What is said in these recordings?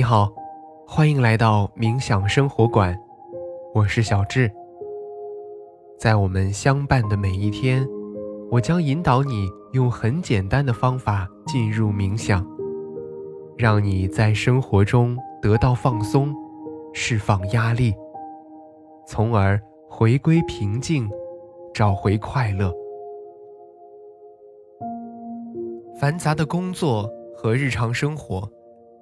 你好，欢迎来到冥想生活馆，我是小智。在我们相伴的每一天，我将引导你用很简单的方法进入冥想，让你在生活中得到放松，释放压力，从而回归平静，找回快乐。繁杂的工作和日常生活。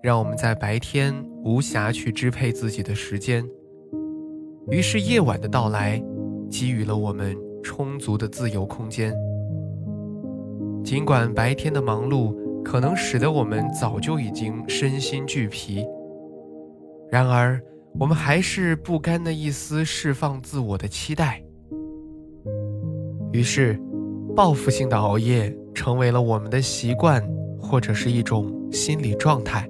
让我们在白天无暇去支配自己的时间，于是夜晚的到来，给予了我们充足的自由空间。尽管白天的忙碌可能使得我们早就已经身心俱疲，然而我们还是不甘那一丝释放自我的期待。于是，报复性的熬夜成为了我们的习惯，或者是一种心理状态。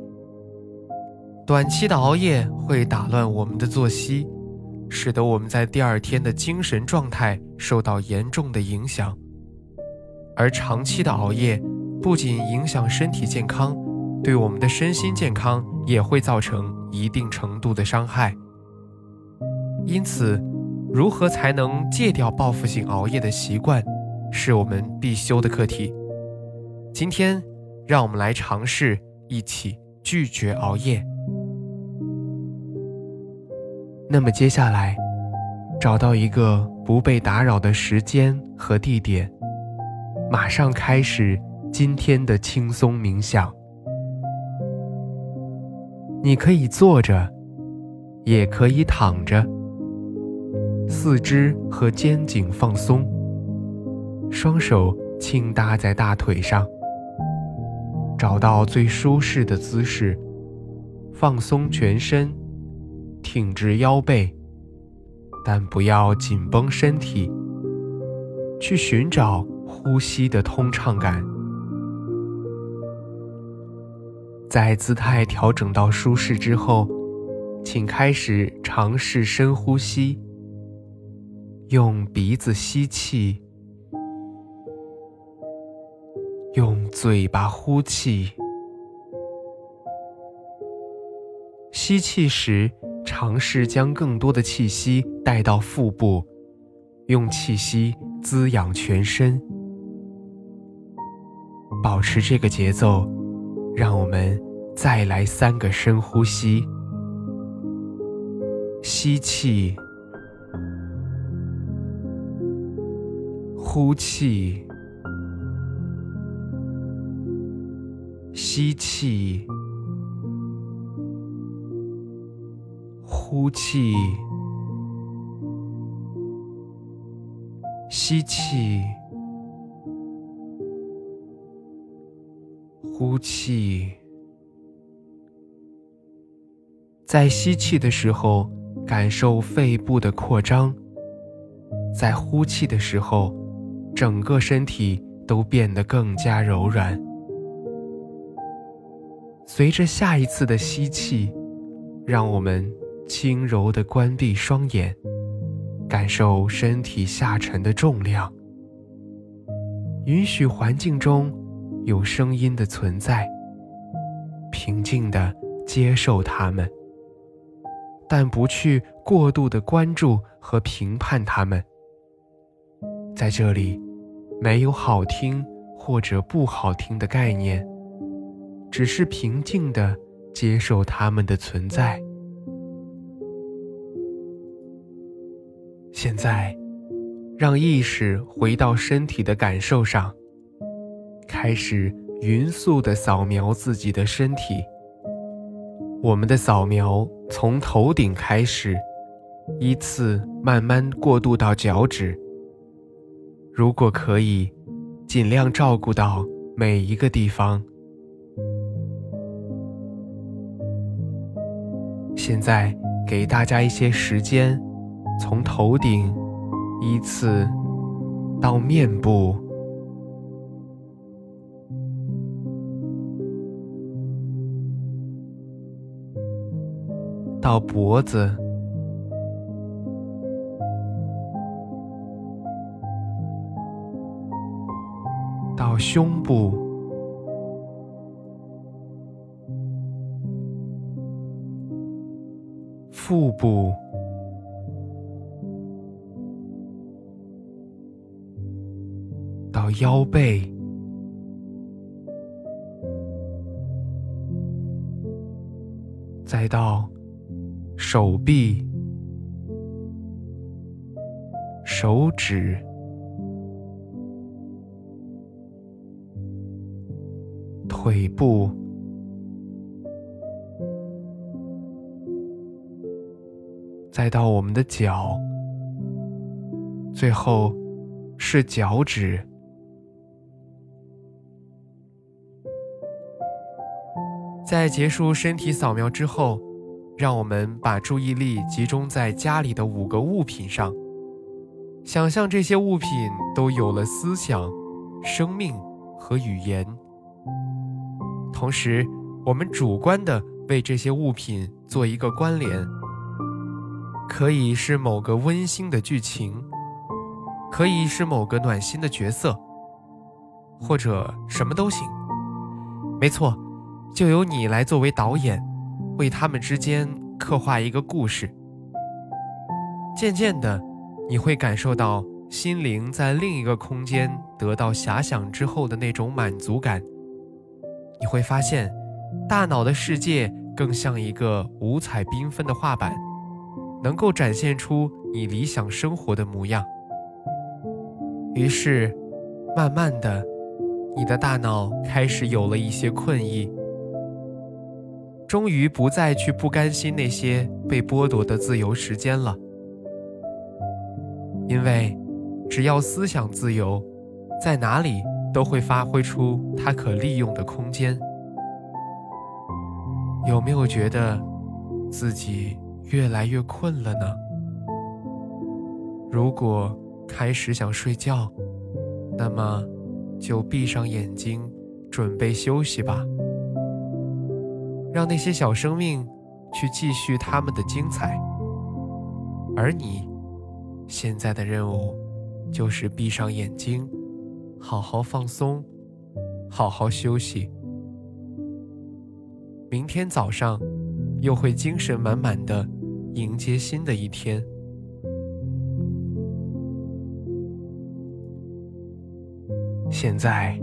短期的熬夜会打乱我们的作息，使得我们在第二天的精神状态受到严重的影响。而长期的熬夜不仅影响身体健康，对我们的身心健康也会造成一定程度的伤害。因此，如何才能戒掉报复性熬夜的习惯，是我们必修的课题。今天，让我们来尝试一起拒绝熬夜。那么接下来，找到一个不被打扰的时间和地点，马上开始今天的轻松冥想。你可以坐着，也可以躺着，四肢和肩颈放松，双手轻搭在大腿上，找到最舒适的姿势，放松全身。挺直腰背，但不要紧绷身体。去寻找呼吸的通畅感。在姿态调整到舒适之后，请开始尝试深呼吸。用鼻子吸气，用嘴巴呼气。吸气时。尝试将更多的气息带到腹部，用气息滋养全身。保持这个节奏，让我们再来三个深呼吸：吸气，呼气，吸气。呼气，吸气，呼气。在吸气的时候，感受肺部的扩张；在呼气的时候，整个身体都变得更加柔软。随着下一次的吸气，让我们。轻柔地关闭双眼，感受身体下沉的重量。允许环境中有声音的存在，平静地接受它们，但不去过度的关注和评判它们。在这里，没有好听或者不好听的概念，只是平静地接受它们的存在。现在，让意识回到身体的感受上，开始匀速地扫描自己的身体。我们的扫描从头顶开始，依次慢慢过渡到脚趾。如果可以，尽量照顾到每一个地方。现在给大家一些时间。从头顶依次到面部，到脖子，到胸部，腹部，腰背，再到手臂、手指、腿部。再到我们的脚，最后是脚趾。在结束身体扫描之后，让我们把注意力集中在家里的五个物品上，想象这些物品都有了思想、生命和语言。同时，我们主观的为这些物品做一个关联。可以是某个温馨的剧情，可以是某个暖心的角色，或者什么都行。没错，就由你来作为导演，为他们之间刻画一个故事。渐渐的，你会感受到心灵在另一个空间得到遐想之后的那种满足感。你会发现，大脑的世界更像一个五彩缤纷的画板。能够展现出你理想生活的模样。于是，慢慢的，你的大脑开始有了一些困意，终于不再去不甘心那些被剥夺的自由时间了。因为，只要思想自由，在哪里都会发挥出它可利用的空间。有没有觉得自己？越来越困了呢。如果开始想睡觉，那么就闭上眼睛，准备休息吧。让那些小生命去继续他们的精彩，而你现在的任务就是闭上眼睛，好好放松，好好休息。明天早上又会精神满满的。迎接新的一天。现在，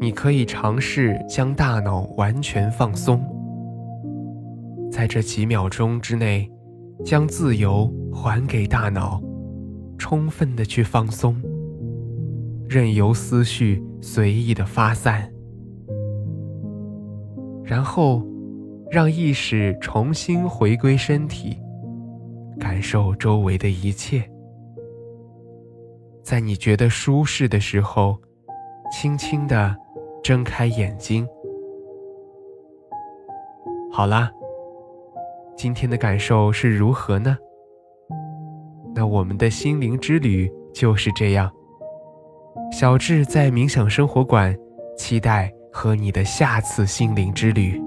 你可以尝试将大脑完全放松，在这几秒钟之内，将自由还给大脑，充分的去放松，任由思绪随意的发散，然后让意识重新回归身体。感受周围的一切，在你觉得舒适的时候，轻轻的睁开眼睛。好啦，今天的感受是如何呢？那我们的心灵之旅就是这样。小智在冥想生活馆，期待和你的下次心灵之旅。